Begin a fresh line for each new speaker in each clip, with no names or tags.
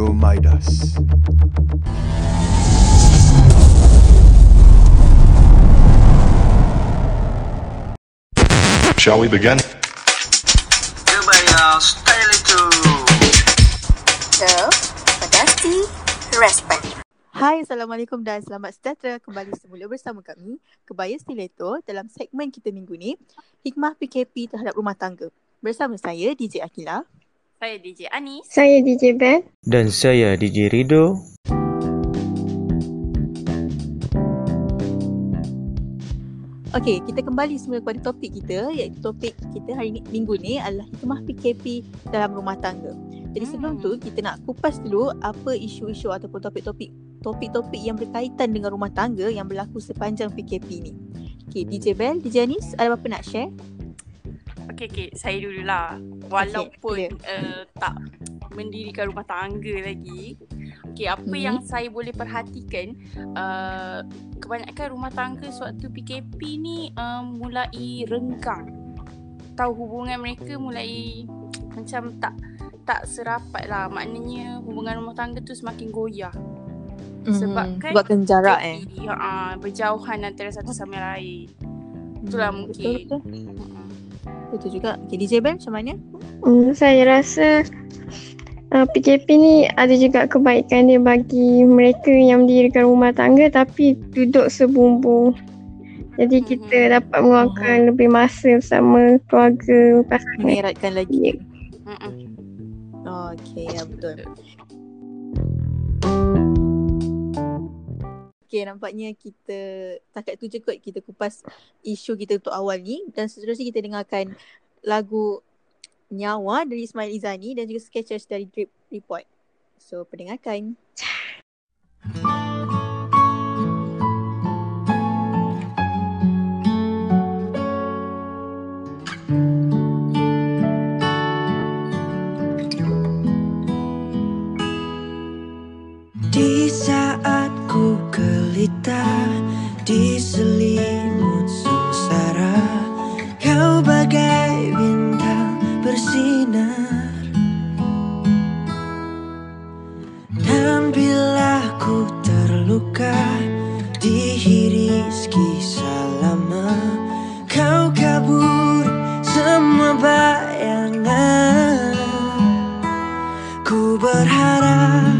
Radio Midas.
Shall we begin?
Kebaya style itu.
So, Pedasti, respect.
Hai, Assalamualaikum dan selamat sejahtera kembali semula bersama kami, Kebaya Stiletto dalam segmen kita minggu ni, Hikmah PKP terhadap rumah tangga. Bersama saya, DJ Akila.
Saya DJ Anis.
Saya DJ Ben.
Dan saya DJ Rido.
Okey, kita kembali semula kepada topik kita iaitu topik kita hari ni, minggu ni adalah Hikmah PKP dalam rumah tangga. Jadi sebelum
Hmm.
tu, kita nak kupas dulu apa isu-isu ataupun topik-topik topik-topik yang berkaitan dengan rumah tangga yang berlaku sepanjang PKP ni. Okey, DJ Bell, DJ Anis, ada apa nak share?
Okey, okey. Saya dululah. Walaupun
clear.
uh, tak mendirikan rumah tangga lagi. Okey, apa
Hmm.
yang saya boleh perhatikan, uh, kebanyakan rumah tangga sewaktu PKP ni uh, mulai renggang. Tahu hubungan mereka mulai macam tak tak serapat lah. Maknanya hubungan rumah tangga tu semakin goyah. Sebab
Mhm,
kan
sebabkan jarak eh.
Uh, berjauhan antara satu sama lain. Itulah
Hmm,
mungkin.
Betul, betul.
Mm-mm.
Betul juga. Okay, DJ Ben macam mana?
Hmm, saya rasa uh, PKP ni ada juga kebaikan dia bagi mereka yang mendirikan rumah tangga tapi duduk sebumbung. Jadi kita dapat meluangkan lebih masa bersama keluarga pasangan.
Mengeratkan lagi.
Mm-mm.
Oh, okay, ya betul. Okay, nampaknya kita takat tu je kot kita kupas isu kita untuk awal ni dan seterusnya kita dengarkan lagu Nyawa dari Ismail Izani dan juga Sketches dari Drip Report. So, pendengarkan.
Di berharap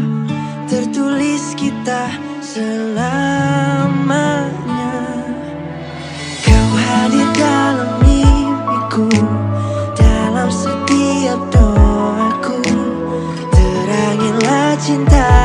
tertulis kita selamanya. Kau hadir dalam mimpiku Dalam setiap doaku. Terangilah cinta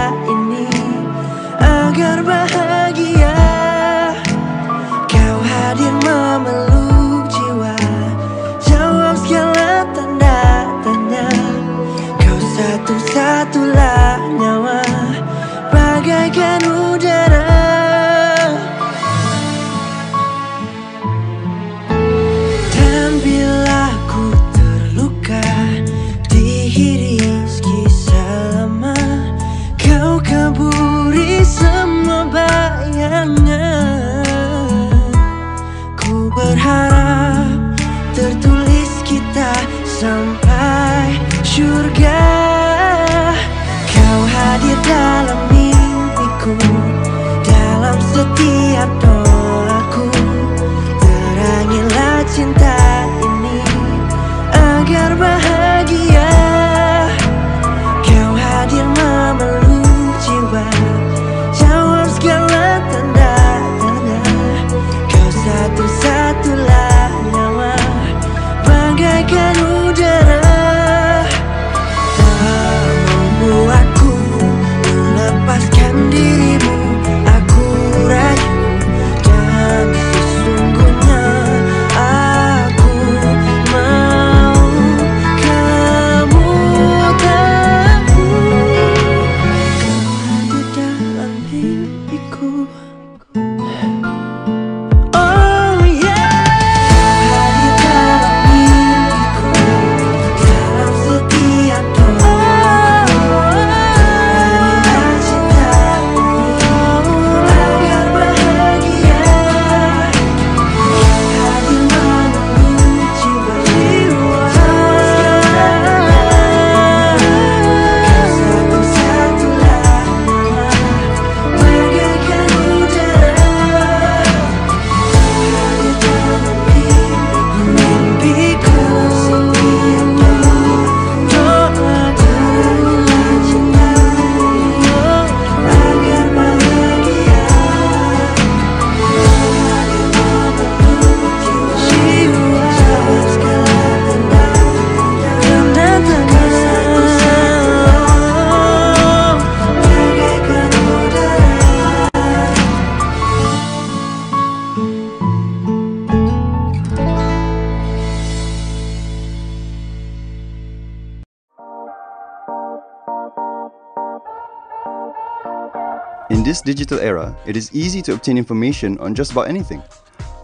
this digital era, it is easy to obtain information on just about anything.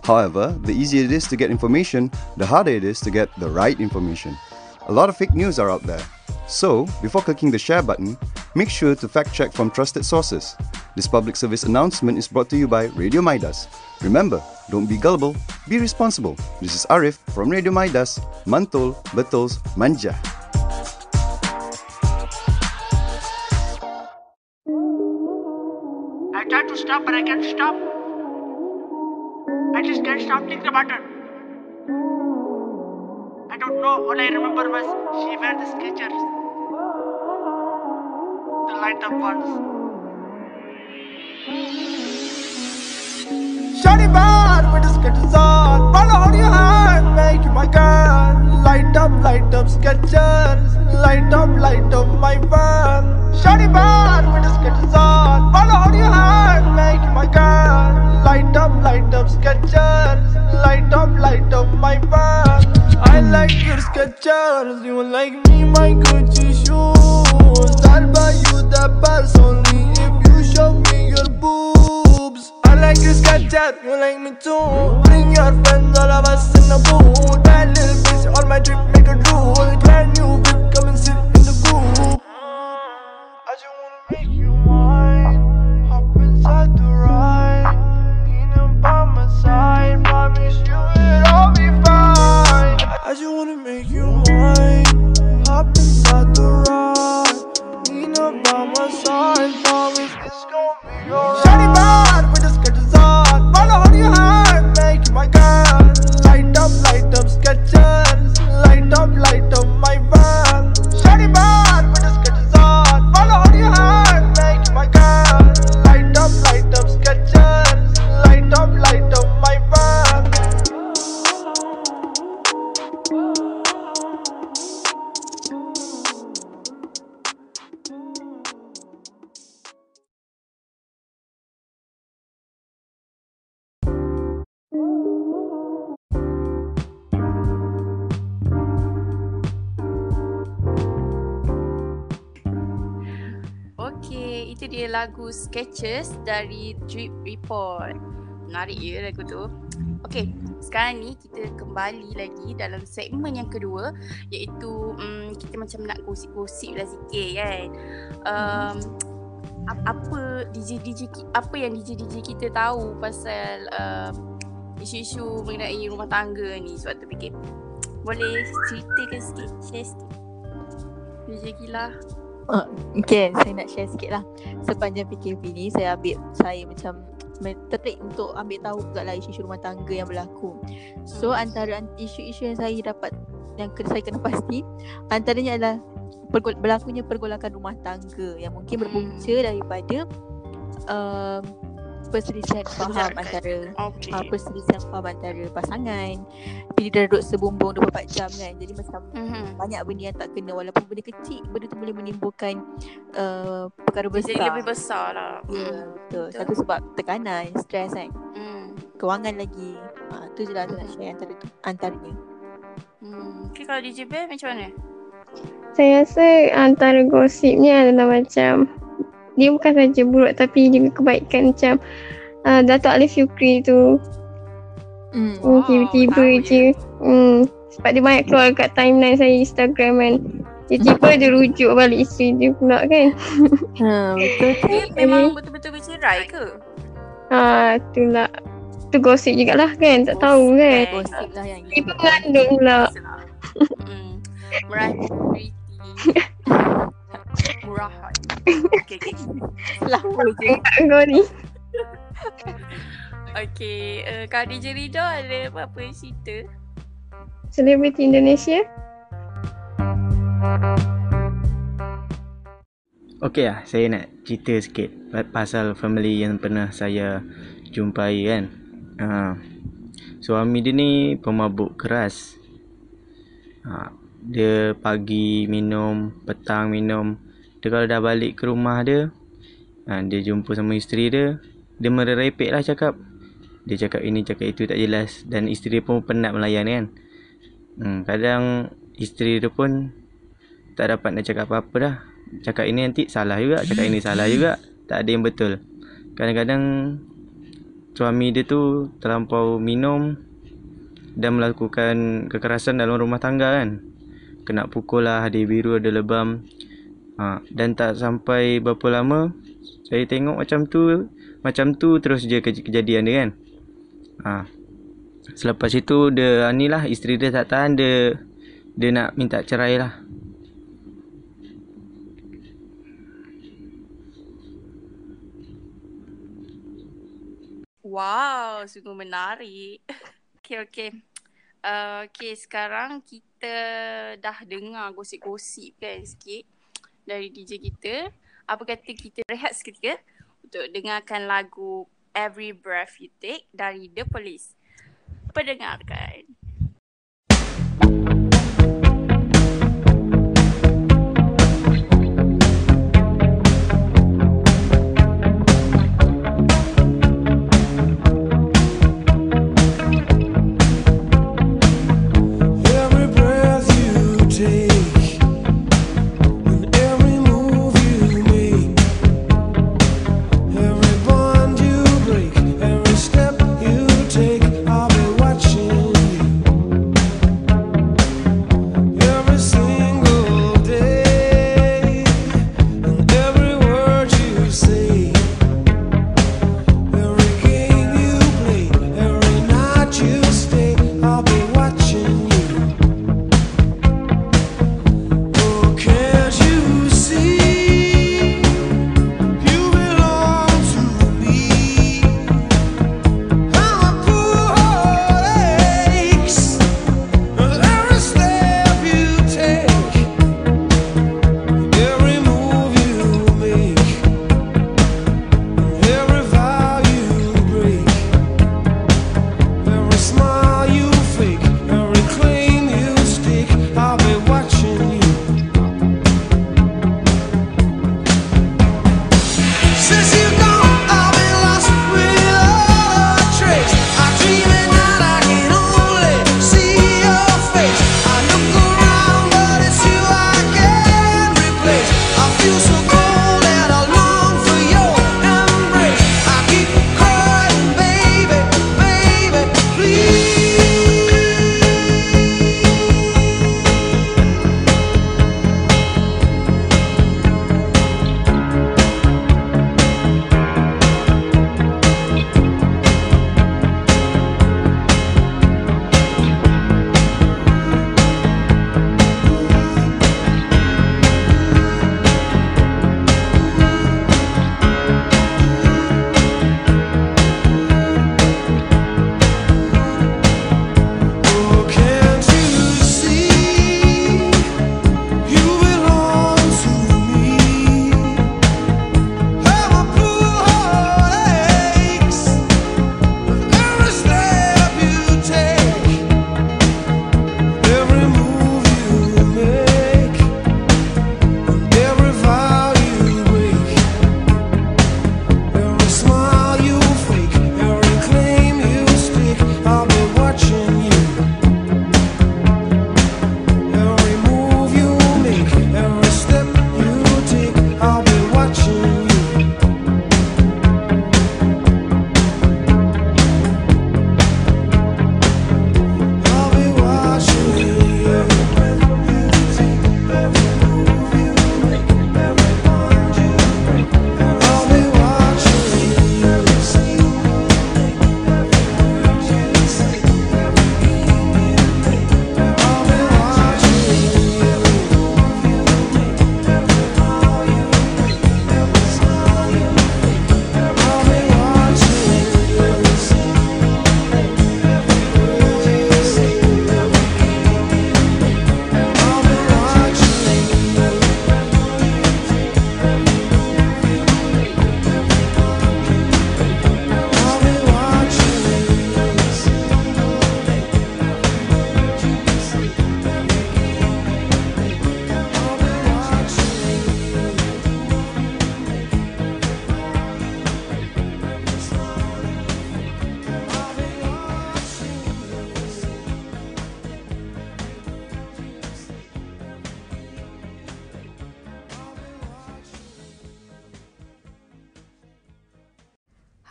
However, the easier it is to get information, the harder it is to get the right information. A lot of fake news are out there. So, before clicking the share button, make sure to fact check from trusted sources. This public service announcement is brought to you by Radio Midas. Remember, don't be gullible, be responsible. This is Arif from Radio Midas, Mantul, Betul's Manja.
Stop, but I can't stop. I just can't stop thinking about her. I don't know. All I remember was she wear the Skechers, the light up ones. Shawty bad with the Skechers on. Follow hold your hand, make you my girl. Light up, light up Skechers. Light up, light up my world. Shawty bad with the Skechers on. Follow hold your hand, make my girl. Light up, light up Skechers. Light up, light up my world. I like your Skechers. You like me, my Gucci shoes. I'll buy you the purse only if you show me your boobs. I like your Skechers. You like me too. Bring your friends, all of us in the booth. Bad little bitch, on my trip, make a drool. Brand new whip, come and sit in the booth. Inside the ride. Lean up by my side. Promise it's gonna be alright. Shawty bad with the Skechers on. Follow hold your hand. Make you my girl. Light up, light up Skechers.
Lagu Sketches dari Drip Report. Menarik ya lagu tu. Okay, sekarang ni kita kembali lagi dalam segmen yang kedua iaitu um, kita macam nak gosip-gosip lah sikit kan. Um, ap- apa DJ DJ apa yang DJ DJ kita tahu pasal um, isu-isu mengenai rumah tangga ni sebab tu fikir boleh ceritakan sikit, share sikit. DJ Gila.
Uh, okay, saya nak share sikit lah. Sepanjang PKP ni Saya ambil Saya macam Tertarik untuk ambil tahu juga lah Isu-isu rumah tangga yang berlaku. So antara an- isu-isu yang saya dapat Yang saya kena pasti Antaranya adalah pergol- Berlakunya pergolakan rumah tangga Yang mungkin berpunca daripada um, Perselisihan faham antara
Okay.
uh, Perselisihan faham antara pasangan Bila dia duduk sebumbung 24 jam kan Jadi macam
Mhm.
banyak benda yang tak kena walaupun benda kecil benda tu boleh menimbulkan uh, perkara besar.
Jadi lebih besar lah.
Ya,
Mm.
betul. Satu sebab tekanan, stres kan.
Hmm.
Kewangan lagi. Ha, tu je lah saya nak share antara tu, antaranya.
Hmm. Okay, kalau DJ Bear macam mana?
Saya rasa antara gosipnya adalah macam dia bukan saja buruk tapi juga kebaikan macam uh, Dato' Alif Yukri tu
Hmm.
oh, tiba-tiba je hmm, sebab dia banyak keluar kat timeline saya Instagram kan tiba-tiba dia rujuk balik isteri dia pula kan
Ha, betul tu.
Dia memang betul-betul bercerai ke?
ha, itulah tu gosip jugalah kan tak tahu kan
Gosip lah yang
dia pun mengandung pula
Hmm. Merati
Je.
kau ni
Okay, uh, kalau DJ Rido ada apa-apa cerita?
selebriti Indonesia
Okey lah, saya nak cerita sikit pa- pasal family yang pernah saya jumpai kan. Ha. Suami dia ni pemabuk keras. Ha. Dia pagi minum, petang minum. Dia kalau dah balik ke rumah dia, ha, Dia jumpa sama isteri dia Dia merepek lah cakap. Dia cakap ini cakap itu tak jelas Dan isteri dia pun penat melayan kan. Hmm, Kadang isteri dia pun Tak dapat nak cakap apa-apa dah. Cakap ini nanti salah juga Cakap ini salah juga. Tak ada yang betul. Kadang-kadang Suami dia tu terlampau minum Dan melakukan kekerasan dalam rumah tangga kan. Kena pukul lah ada biru ada lebam. Ha, Dan tak sampai berapa lama saya tengok macam tu Macam tu terus je kej- kejadian dia kan ha. Selepas itu dia ha, ni lah Isteri dia tak tahan dia Dia nak minta cerai lah
Wow, sungguh menarik. Okay, okay. Uh, eh, okay, sekarang kita dah dengar gosip-gosip kan sikit dari DJ kita apa kata kita rehat seketika untuk dengarkan lagu Every Breath You Take dari The Police. Pendengarkan.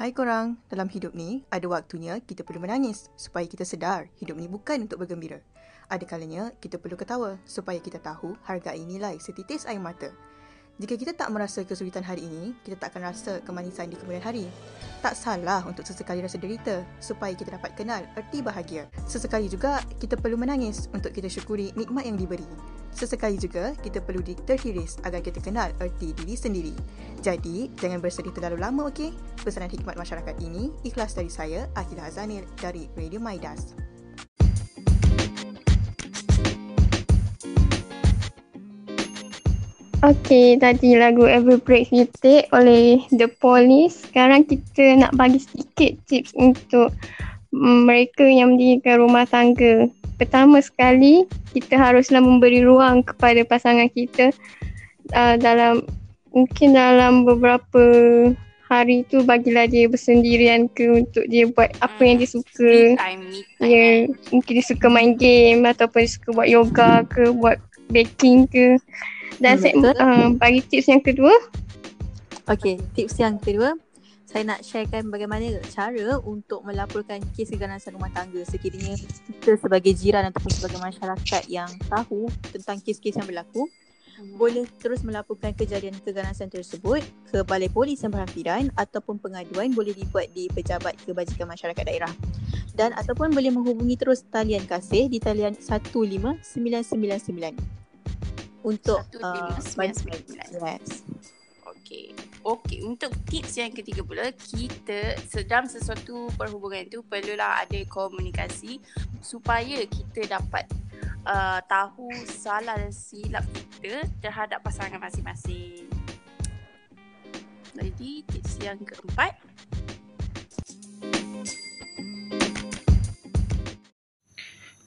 Hai korang, dalam hidup ni ada waktunya kita perlu menangis supaya kita sedar hidup ni bukan untuk bergembira. Ada kalanya kita perlu ketawa supaya kita tahu hargai nilai setitis air mata. Jika kita tak merasa kesulitan hari ini, kita tak akan rasa kemanisan di kemudian hari. Tak salah untuk sesekali rasa derita supaya kita dapat kenal erti bahagia. Sesekali juga kita perlu menangis untuk kita syukuri nikmat yang diberi. Sesekali juga kita perlu di- terhiris agar kita kenal erti diri sendiri. Jadi, jangan bersedih terlalu lama okey? Pesanan hikmat masyarakat ini ikhlas dari saya, Akilah Azanil dari Radio Maidas.
Okay, tadi lagu Every Break You Take oleh The Police. Sekarang kita nak bagi sedikit tips untuk mm, mereka yang mendirikan rumah tangga. Pertama sekali, kita haruslah memberi ruang kepada pasangan kita uh, dalam mungkin dalam beberapa hari tu bagilah dia bersendirian ke untuk dia buat apa yang dia
Me
suka.
time, me time.
Ya, mungkin dia suka main game ataupun dia suka buat yoga ke, buat baking ke. Dan
Hmm,
saya uh, bagi tips yang kedua,
Okay, tips yang kedua, saya nak sharekan bagaimana cara untuk melaporkan kes keganasan rumah tangga sekiranya kita sebagai jiran ataupun sebagai masyarakat yang tahu tentang kes-kes yang berlaku boleh terus melaporkan kejadian keganasan tersebut ke Balai Polis yang berhampiran ataupun pengaduan boleh dibuat di Pejabat Kebajikan Masyarakat Daerah dan ataupun boleh menghubungi terus talian kasih di talian 15999 untuk uh,
15999.
yes.
Okey. Okey, untuk tips yang ketiga pula, kita sedang sesuatu perhubungan tu perlulah ada komunikasi supaya kita dapat uh, tahu salah dan silap kita terhadap pasangan masing-masing. Jadi, tips yang keempat,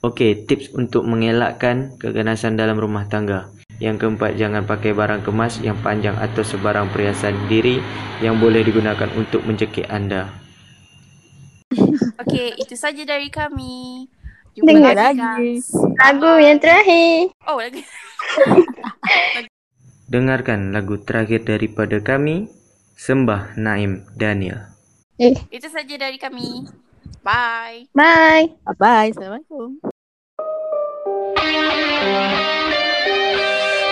Okey, tips untuk mengelakkan keganasan dalam rumah tangga. Yang keempat, jangan pakai barang kemas yang panjang atau sebarang perhiasan diri yang boleh digunakan untuk mencekik anda.
okey, itu saja dari kami.
Dengar
lagi,
lagi.
lagu yang terakhir.
Oh, lagi.
Dengarkan lagu terakhir daripada kami, Sembah Naim Daniel.
Eh,
itu saja dari kami. Bye.
bye.
Bye-bye. Assalamualaikum.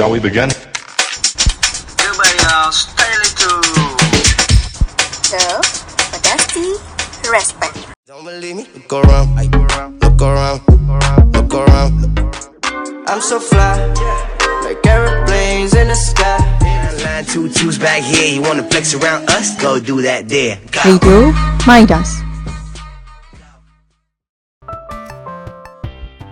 Shall we begin?
Everybody style it to.
So, Pedasti, respect.
Don't believe me? Look around, look around, look around, look around. I'm so fly, like airplanes in the sky. Line two twos back here, you wanna flex around us? Go do that there.
Radio Midas.